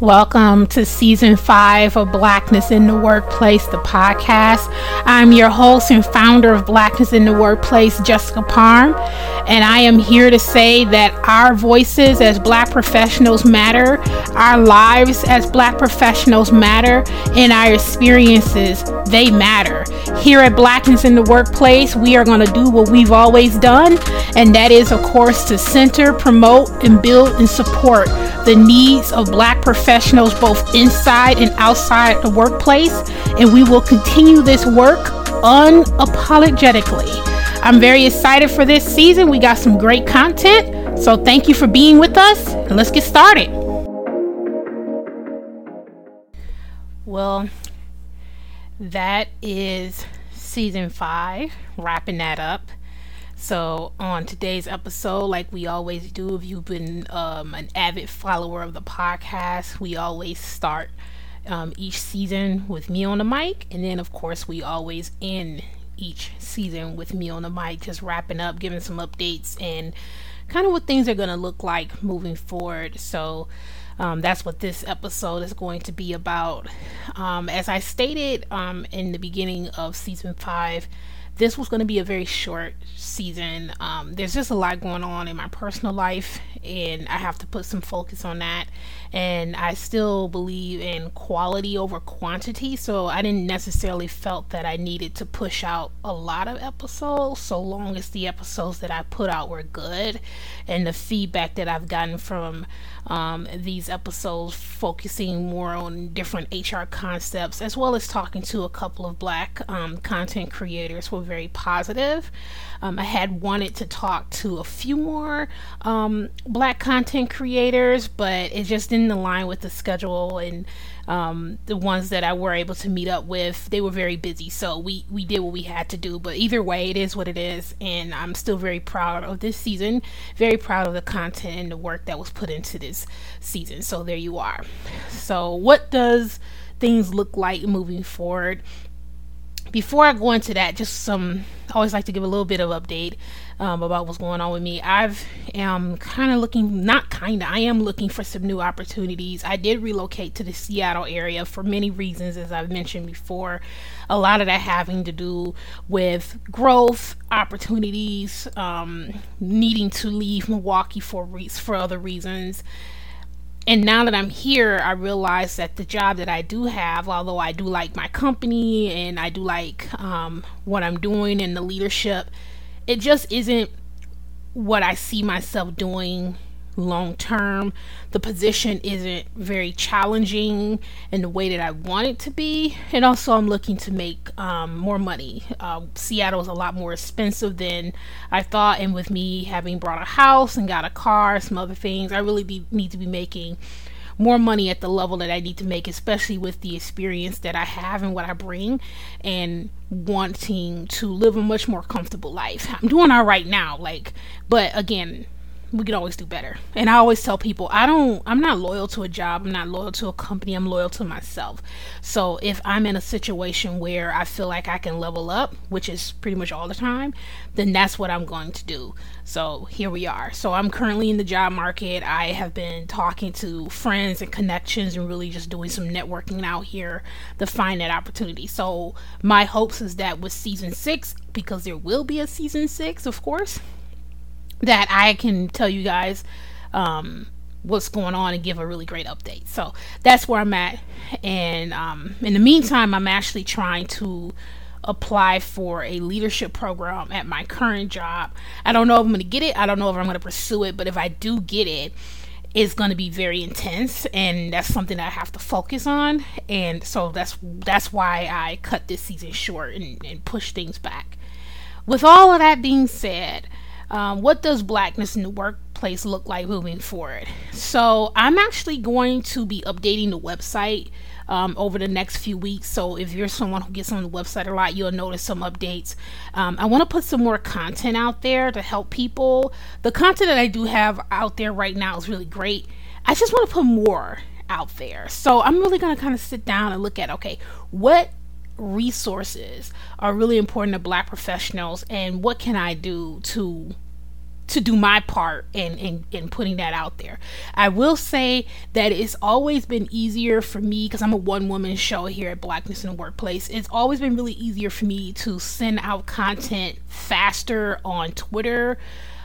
Welcome to season five of Blackness in the Workplace, the podcast. I'm your host and founder of Blackness in the Workplace, Jessica Parm, and I am here to say that our voices as Black professionals matter, our lives as Black professionals matter, and our experiences, they matter. Here at Blackness in the Workplace, we are going to do what we've always done, and that is, of course, to center, promote, and build and support the needs of Black professionals both inside and outside the workplace, and we will continue this work unapologetically. I'm very excited for this season. We got some great content, so thank you for being with us, and let's get started. Well, that is season five, wrapping that up. So, on today's episode, like we always do, if you've been um, an avid follower of the podcast, we always start um, each season with me on the mic. And then, of course, we always end each season with me on the mic, just wrapping up, giving some updates, and kind of what things are going to look like moving forward. So, um, that's what this episode is going to be about. Um, as I stated um, in the beginning of season five, this was going to be a very short season. Um, there's just a lot going on in my personal life, and I have to put some focus on that. And I still believe in quality over quantity, so I didn't necessarily felt that I needed to push out a lot of episodes, so long as the episodes that I put out were good, and the feedback that I've gotten from um, these episodes focusing more on different HR concepts, as well as talking to a couple of black um, content creators, were very positive. Um, I had wanted to talk to a few more um, black content creators, but it just didn't align with the schedule and um, the ones that I were able to meet up with, they were very busy. So we, we did what we had to do. But either way, it is what it is. And I'm still very proud of this season, very proud of the content and the work that was put into this season. So there you are. So, what does things look like moving forward? Before I go into that, just some, I always like to give a little bit of update um, about what's going on with me. I've am kind of looking, not kind of, I am looking for some new opportunities. I did relocate to the Seattle area for many reasons, as I've mentioned before. A lot of that having to do with growth, opportunities, um, needing to leave Milwaukee for re- for other reasons. And now that I'm here, I realize that the job that I do have, although I do like my company and I do like um, what I'm doing and the leadership, it just isn't what I see myself doing long term. The position isn't very challenging in the way that I want it to be. And also, I'm looking to make um, more money. Uh, Seattle is a lot more expensive than I thought. And with me having brought a house and got a car, some other things, I really be, need to be making more money at the level that I need to make, especially with the experience that I have and what I bring, and wanting to live a much more comfortable life. I'm doing all right now, like, but again, we could always do better. And I always tell people, I don't I'm not loyal to a job, I'm not loyal to a company, I'm loyal to myself. So if I'm in a situation where I feel like I can level up, which is pretty much all the time, then that's what I'm going to do. So here we are. So I'm currently in the job market. I have been talking to friends and connections and really just doing some networking out here to find that opportunity. So my hopes is that with season 6 because there will be a season 6, of course that I can tell you guys um, what's going on and give a really great update. So that's where I'm at. And um, in the meantime, I'm actually trying to apply for a leadership program at my current job. I don't know if I'm going to get it. I don't know if I'm going to pursue it. But if I do get it, it's going to be very intense and that's something that I have to focus on and so that's that's why I cut this season short and, and push things back. With all of that being said, um, what does blackness in the workplace look like moving forward? So, I'm actually going to be updating the website um, over the next few weeks. So, if you're someone who gets on the website a lot, you'll notice some updates. Um, I want to put some more content out there to help people. The content that I do have out there right now is really great. I just want to put more out there. So, I'm really going to kind of sit down and look at okay, what resources are really important to black professionals and what can I do to to do my part in, in, in putting that out there. I will say that it's always been easier for me because I'm a one woman show here at Blackness in the Workplace. It's always been really easier for me to send out content faster on Twitter.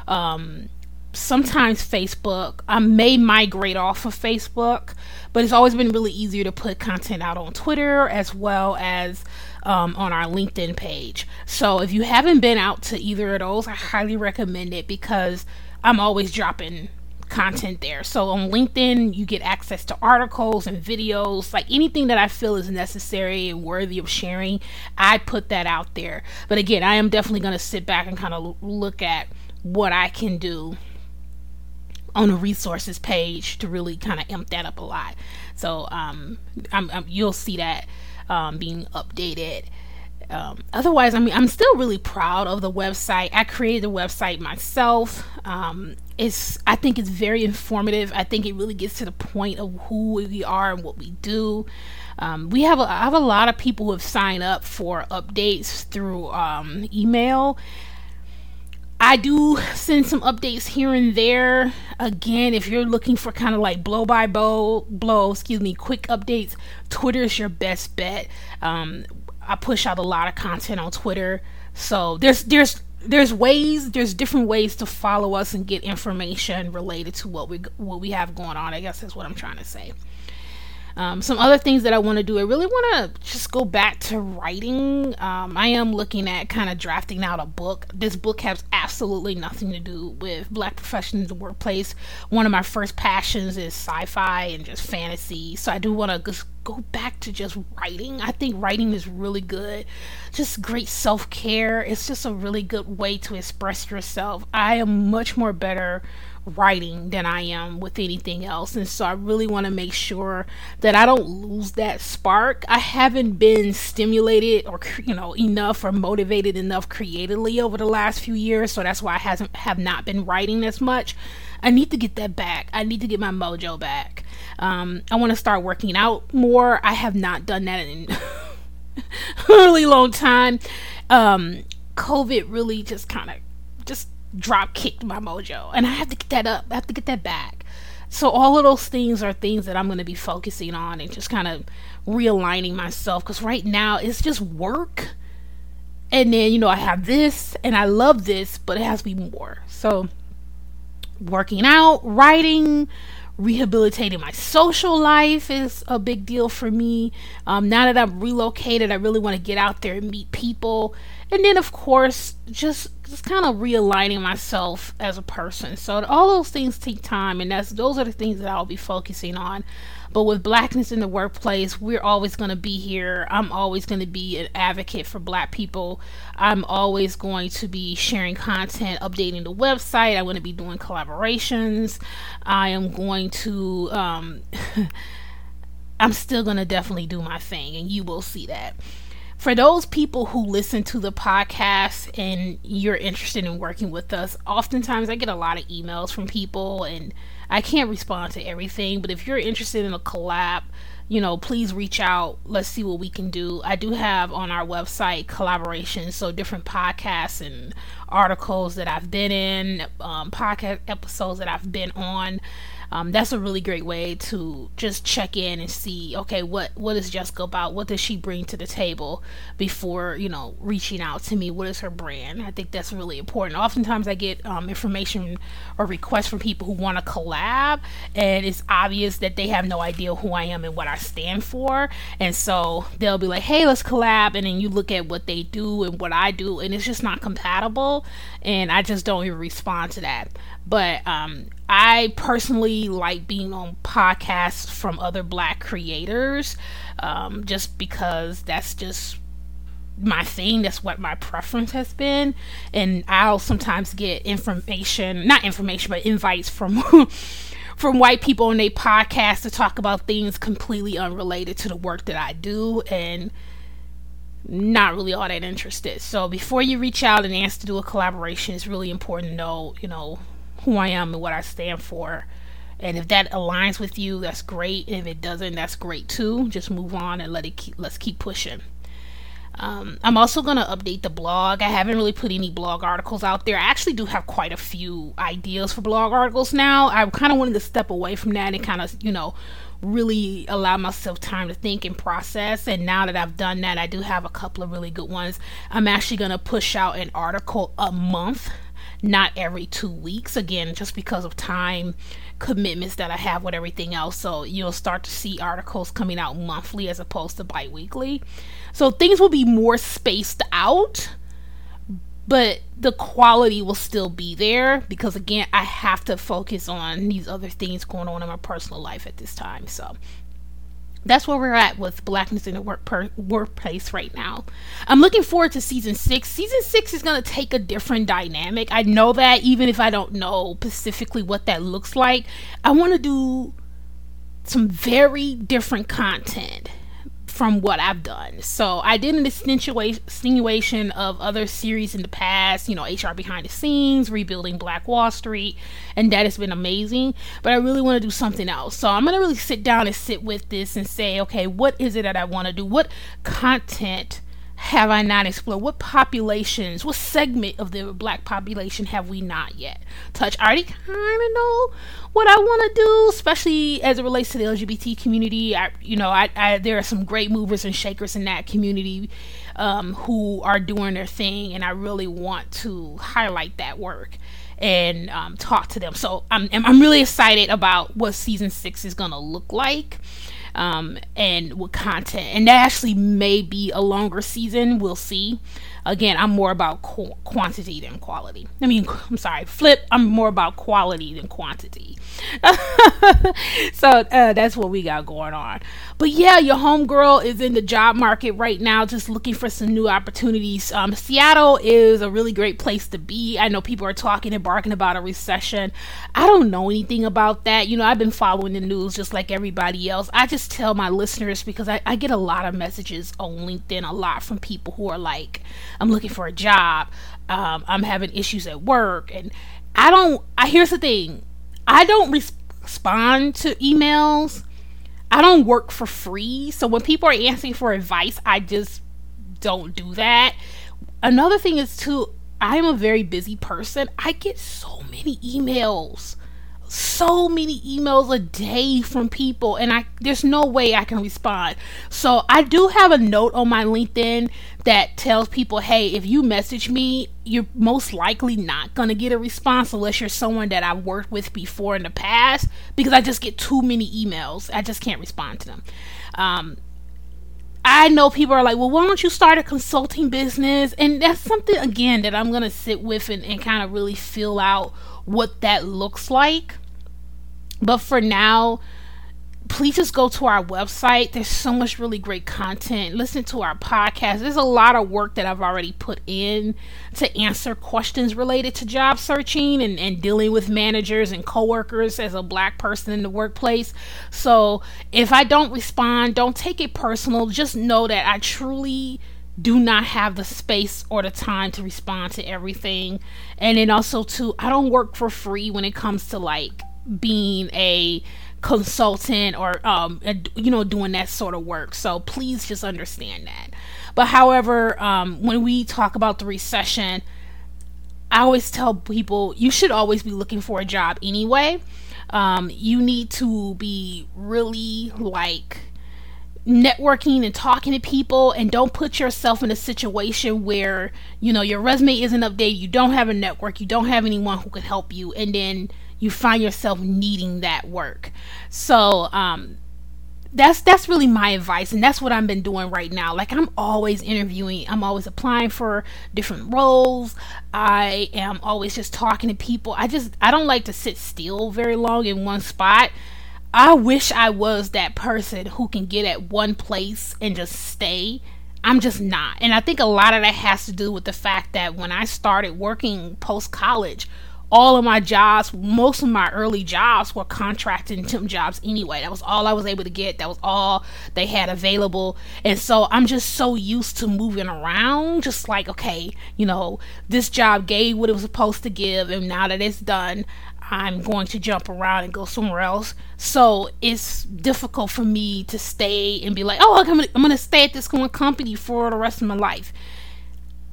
Um, sometimes Facebook. I may migrate off of Facebook, but it's always been really easier to put content out on Twitter as well as um, on our LinkedIn page. So if you haven't been out to either of those, I highly recommend it because I'm always dropping content there. So on LinkedIn, you get access to articles and videos, like anything that I feel is necessary and worthy of sharing. I put that out there. But again, I am definitely going to sit back and kind of look at what I can do on the resources page to really kind of amp that up a lot. So um, I'm, I'm, you'll see that um, being updated. Um, otherwise, I mean, I'm still really proud of the website. I created the website myself. Um, it's, I think it's very informative. I think it really gets to the point of who we are and what we do. Um, we have a, I have a lot of people who have signed up for updates through um, email. I do send some updates here and there. Again, if you're looking for kind of like blow by blow, blow, excuse me, quick updates, Twitter is your best bet. Um, I push out a lot of content on Twitter, so there's there's there's ways there's different ways to follow us and get information related to what we what we have going on. I guess that's what I'm trying to say. Um, some other things that I want to do, I really want to just go back to writing. Um, I am looking at kind of drafting out a book. This book has absolutely nothing to do with black professionals in the workplace. One of my first passions is sci fi and just fantasy. So I do want to just go back to just writing. I think writing is really good. Just great self care. It's just a really good way to express yourself. I am much more better writing than I am with anything else. And so I really want to make sure that I don't lose that spark. I haven't been stimulated or you know enough or motivated enough creatively over the last few years, so that's why I hasn't have not been writing as much. I need to get that back. I need to get my mojo back. Um, I want to start working out more. I have not done that in a really long time. Um, COVID really just kind of just drop kicked my mojo and I have to get that up. I have to get that back. So all of those things are things that I'm going to be focusing on and just kind of realigning myself cuz right now it's just work. And then, you know, I have this and I love this, but it has to be more. So working out, writing, rehabilitating my social life is a big deal for me. Um, now that I'm relocated, I really want to get out there and meet people. And then, of course, just just kind of realigning myself as a person. So all those things take time, and that's those are the things that I'll be focusing on. But with blackness in the workplace, we're always going to be here. I'm always going to be an advocate for black people. I'm always going to be sharing content, updating the website. I'm going to be doing collaborations. I am going to. Um, I'm still going to definitely do my thing, and you will see that for those people who listen to the podcast and you're interested in working with us, oftentimes I get a lot of emails from people and I can't respond to everything. But if you're interested in a collab, you know, please reach out. Let's see what we can do. I do have on our website collaborations, so different podcasts and articles that I've been in, um, podcast episodes that I've been on um, that's a really great way to just check in and see okay what what is jessica about? What does she bring to the table before you know reaching out to me? What is her brand? I think that's really important. Oftentimes i get um, information or requests from people who want to collab and it's obvious that they have no idea who i am and what i stand for. And so they'll be like hey let's collab and then you look at what they do and what i do and it's just not compatible and i just don't even respond to that. But um, I personally like being on podcasts from other black creators um, just because that's just my thing. That's what my preference has been. And I'll sometimes get information, not information, but invites from. from white people on their podcast to talk about things completely unrelated to the work that I do and not really all that interested. So before you reach out and ask to do a collaboration, it's really important to know, you know, who I am and what I stand for. And if that aligns with you, that's great. If it doesn't, that's great too. Just move on and let it keep, let's keep pushing. Um, I'm also going to update the blog. I haven't really put any blog articles out there. I actually do have quite a few ideas for blog articles now. I kind of wanted to step away from that and kind of, you know, really allow myself time to think and process. And now that I've done that, I do have a couple of really good ones. I'm actually going to push out an article a month, not every two weeks. Again, just because of time commitments that I have with everything else. So you'll start to see articles coming out monthly as opposed to bi weekly. So things will be more spaced out, but the quality will still be there because, again, I have to focus on these other things going on in my personal life at this time. So that's where we're at with blackness in the work per- workplace right now. I'm looking forward to season six. Season six is going to take a different dynamic. I know that even if I don't know specifically what that looks like, I want to do some very different content from what I've done. So I did an extenuation of other series in the past, you know, HR behind the scenes, rebuilding Black Wall Street, and that has been amazing. But I really want to do something else. So I'm gonna really sit down and sit with this and say, okay, what is it that I want to do? What content have I not explored? What populations, what segment of the black population have we not yet touched? I already kind of know what I want to do, especially as it relates to the LGBT community. I, you know, I, I there are some great movers and shakers in that community um, who are doing their thing, and I really want to highlight that work and um, talk to them. So I'm I'm really excited about what season six is gonna look like um, and with content. And that actually may be a longer season. We'll see. Again, I'm more about qu- quantity than quality. I mean, I'm sorry, flip. I'm more about quality than quantity. so uh, that's what we got going on. But yeah, your homegirl is in the job market right now, just looking for some new opportunities. Um, Seattle is a really great place to be. I know people are talking and barking about a recession. I don't know anything about that. You know, I've been following the news just like everybody else. I just tell my listeners because I, I get a lot of messages on LinkedIn, a lot from people who are like, I'm looking for a job. Um, I'm having issues at work. And I don't, I, here's the thing I don't respond to emails I don't work for free. So when people are asking for advice, I just don't do that. Another thing is too, I'm a very busy person. I get so many emails so many emails a day from people and I there's no way I can respond. So I do have a note on my LinkedIn that tells people, "Hey, if you message me, you're most likely not going to get a response unless you're someone that I've worked with before in the past because I just get too many emails. I just can't respond to them." Um, I know people are like, well, why don't you start a consulting business? And that's something, again, that I'm going to sit with and, and kind of really feel out what that looks like. But for now, please just go to our website. There's so much really great content. Listen to our podcast. There's a lot of work that I've already put in to answer questions related to job searching and, and dealing with managers and coworkers as a black person in the workplace. So if I don't respond, don't take it personal. Just know that I truly do not have the space or the time to respond to everything. And then also too, I don't work for free when it comes to like being a consultant or um, you know doing that sort of work. So please just understand that. But however um, when we talk about the recession i always tell people you should always be looking for a job anyway. Um, you need to be really like networking and talking to people and don't put yourself in a situation where you know your resume isn't updated you don't have a network you don't have anyone who can help you and then you find yourself needing that work. So, um, that's that's really my advice and that's what I've been doing right now. Like I'm always interviewing, I'm always applying for different roles. I am always just talking to people. I just I don't like to sit still very long in one spot. I wish I was that person who can get at one place and just stay. I'm just not. And I think a lot of that has to do with the fact that when I started working post college, all of my jobs, most of my early jobs were contracting temp jobs anyway. That was all I was able to get. That was all they had available. And so I'm just so used to moving around, just like, okay, you know, this job gave what it was supposed to give, and now that it's done, I'm going to jump around and go somewhere else. So it's difficult for me to stay and be like, oh, I'm gonna, I'm gonna stay at this one company for the rest of my life.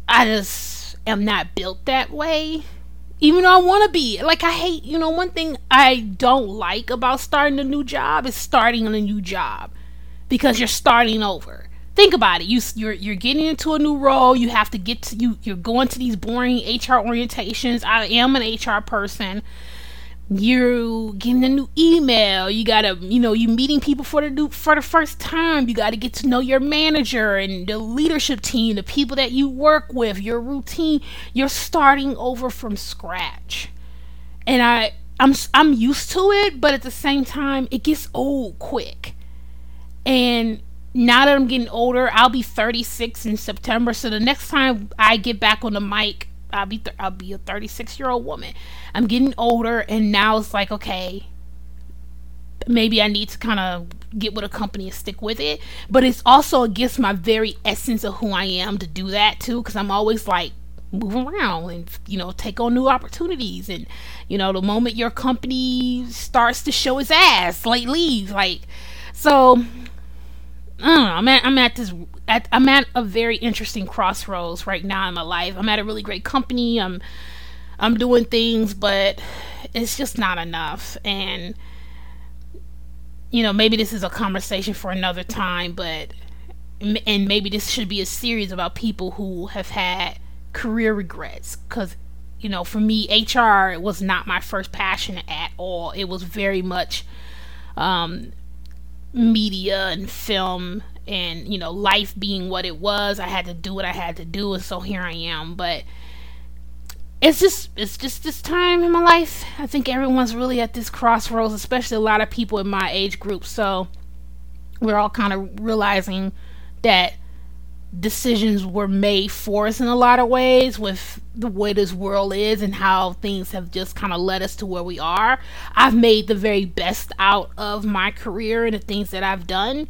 I just am not built that way. Even though I want to be. Like, I hate, you know, one thing I don't like about starting a new job is starting a new job because you're starting over think about it. You you're you're getting into a new role. You have to get to you. You're going to these boring HR orientations. I am an HR person. You're getting a new email. You gotta, you know, you meeting people for the new, for the first time. You got to get to know your manager and the leadership team, the people that you work with, your routine. You're starting over from scratch, and I, I'm I'm used to it, but at the same time, it gets old quick, and now that I'm getting older, I'll be 36 in September. So the next time I get back on the mic, I'll be th- I'll be a 36 year old woman. I'm getting older, and now it's like okay, maybe I need to kind of get with a company and stick with it. But it's also against my very essence of who I am to do that too, because I'm always like move around and you know take on new opportunities and you know the moment your company starts to show its ass like leave like so mm, I'm at I'm at this at, I'm at a very interesting crossroads right now in my life. I'm at a really great company. I'm I'm doing things, but it's just not enough. And you know, maybe this is a conversation for another time, but and maybe this should be a series about people who have had career regrets cuz you know, for me HR was not my first passion at all. It was very much um media and film and you know life being what it was i had to do what i had to do and so here i am but it's just it's just this time in my life i think everyone's really at this crossroads especially a lot of people in my age group so we're all kind of realizing that decisions were made for us in a lot of ways with the way this world is and how things have just kind of led us to where we are. I've made the very best out of my career and the things that I've done.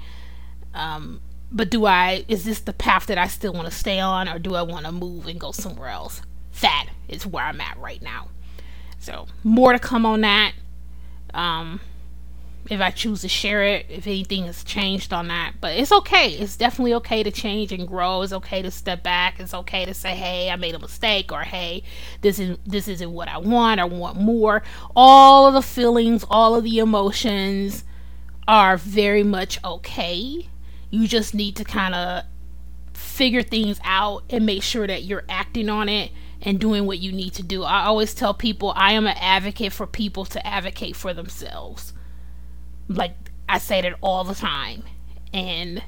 Um, but do I, is this the path that I still want to stay on or do I want to move and go somewhere else? That is where I'm at right now. So, more to come on that. Um, if I choose to share it, if anything has changed on that. But it's okay. It's definitely okay to change and grow. It's okay to step back. It's okay to say, "Hey, I made a mistake," or "Hey, this is this isn't what I want. I want more." All of the feelings, all of the emotions are very much okay. You just need to kind of figure things out and make sure that you're acting on it and doing what you need to do. I always tell people I am an advocate for people to advocate for themselves like I say that all the time, and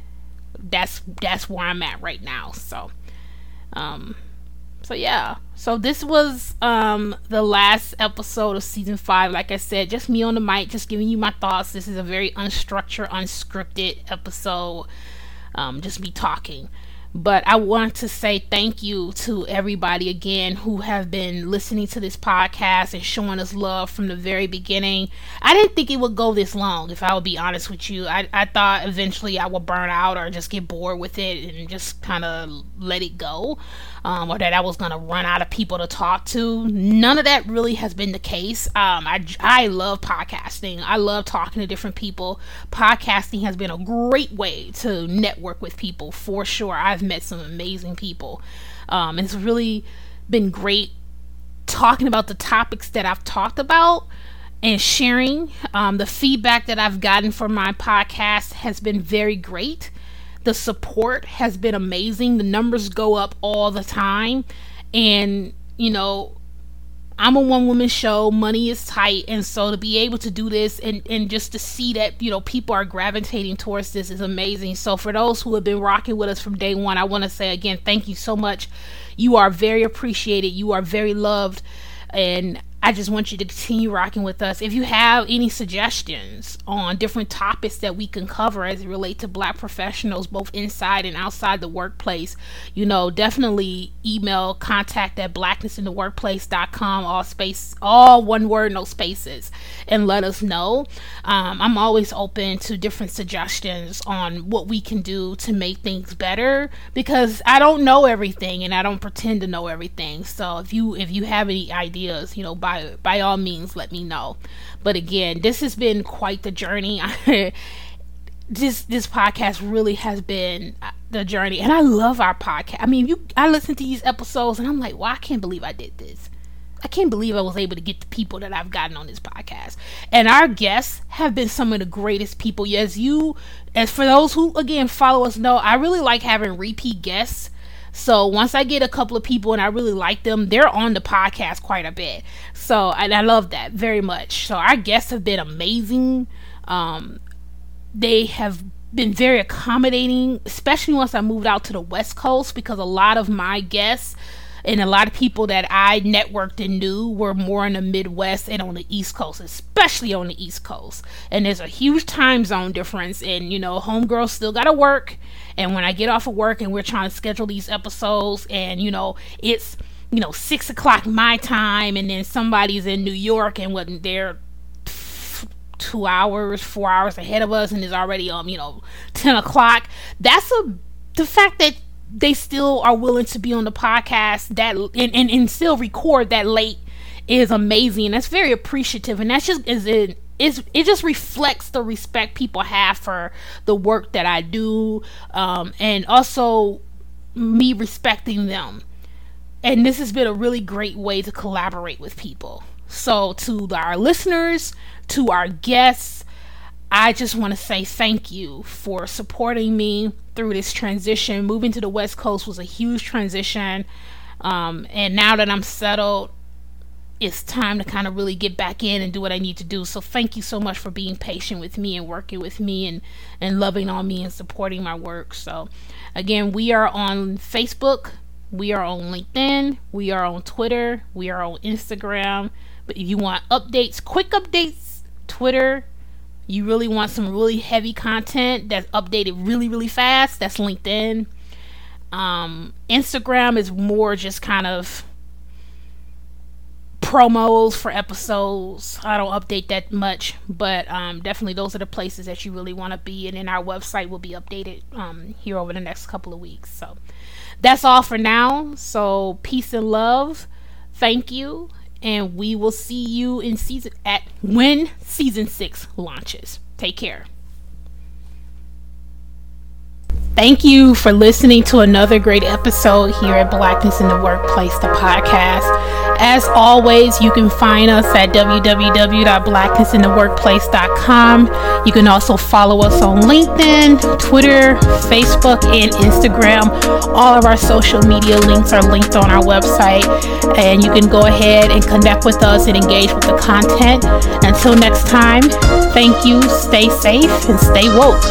that's that's where I'm at right now. So, um, so yeah. So this was um the last episode of season five. Like I said, just me on the mic, just giving you my thoughts. This is a very unstructured, unscripted episode. Um, just me talking. But I want to say thank you to everybody again who have been listening to this podcast and showing us love from the very beginning. I didn't think it would go this long, if I would be honest with you. I, I thought eventually I would burn out or just get bored with it and just kind of let it go um, or that I was going to run out of people to talk to. None of that really has been the case. Um, I, I love podcasting, I love talking to different people. Podcasting has been a great way to network with people for sure. I've met some amazing people. Um, it's really been great talking about the topics that I've talked about and sharing. Um, the feedback that I've gotten from my podcast has been very great. The support has been amazing. The numbers go up all the time. And, you know, I'm a one woman show, money is tight, and so to be able to do this and, and just to see that, you know, people are gravitating towards this is amazing. So for those who have been rocking with us from day one, I want to say again, thank you so much. You are very appreciated, you are very loved, and I just want you to continue rocking with us. If you have any suggestions on different topics that we can cover as it relate to black professionals, both inside and outside the workplace, you know, definitely email contact at blacknessintheworkplace.com, all space, all one word, no spaces, and let us know. Um, I'm always open to different suggestions on what we can do to make things better because I don't know everything and I don't pretend to know everything. So if you if you have any ideas, you know, by by all means let me know. But again, this has been quite the journey. this this podcast really has been the journey, and I love our podcast. I mean, you I listen to these episodes, and I'm like, well, I can't believe I did this. I can't believe I was able to get the people that I've gotten on this podcast. And our guests have been some of the greatest people. Yes, you, as for those who, again, follow us, know I really like having repeat guests. So once I get a couple of people and I really like them, they're on the podcast quite a bit. So and I love that very much. So our guests have been amazing. Um, they have been very accommodating, especially once I moved out to the West Coast because a lot of my guests and a lot of people that I networked and knew were more in the Midwest and on the East Coast, especially on the East Coast. And there's a huge time zone difference, and you know, homegirls still gotta work. And when I get off of work and we're trying to schedule these episodes, and you know, it's you know six o'clock my time, and then somebody's in New York and wasn't there two hours, four hours ahead of us, and is already um you know ten o'clock. That's a the fact that they still are willing to be on the podcast that and, and, and still record that late is amazing. That's very appreciative, and that's just is it is it just reflects the respect people have for the work that I do, um, and also me respecting them. And this has been a really great way to collaborate with people. So to our listeners, to our guests, I just want to say thank you for supporting me through this transition. Moving to the West Coast was a huge transition. Um, and now that I'm settled, it's time to kind of really get back in and do what I need to do. So thank you so much for being patient with me and working with me and, and loving on me and supporting my work. So again, we are on Facebook, we are on LinkedIn, we are on Twitter, we are on Instagram. But if you want updates, quick updates, Twitter, you really want some really heavy content that's updated really, really fast, that's LinkedIn. Um, Instagram is more just kind of promos for episodes. I don't update that much, but um, definitely those are the places that you really want to be. And then our website will be updated um, here over the next couple of weeks. So that's all for now. So peace and love. Thank you and we will see you in season at when season 6 launches. Take care. Thank you for listening to another great episode here at Blackness in the Workplace, the podcast. As always, you can find us at www.blacknessintheworkplace.com. You can also follow us on LinkedIn, Twitter, Facebook, and Instagram. All of our social media links are linked on our website, and you can go ahead and connect with us and engage with the content. Until next time, thank you, stay safe, and stay woke.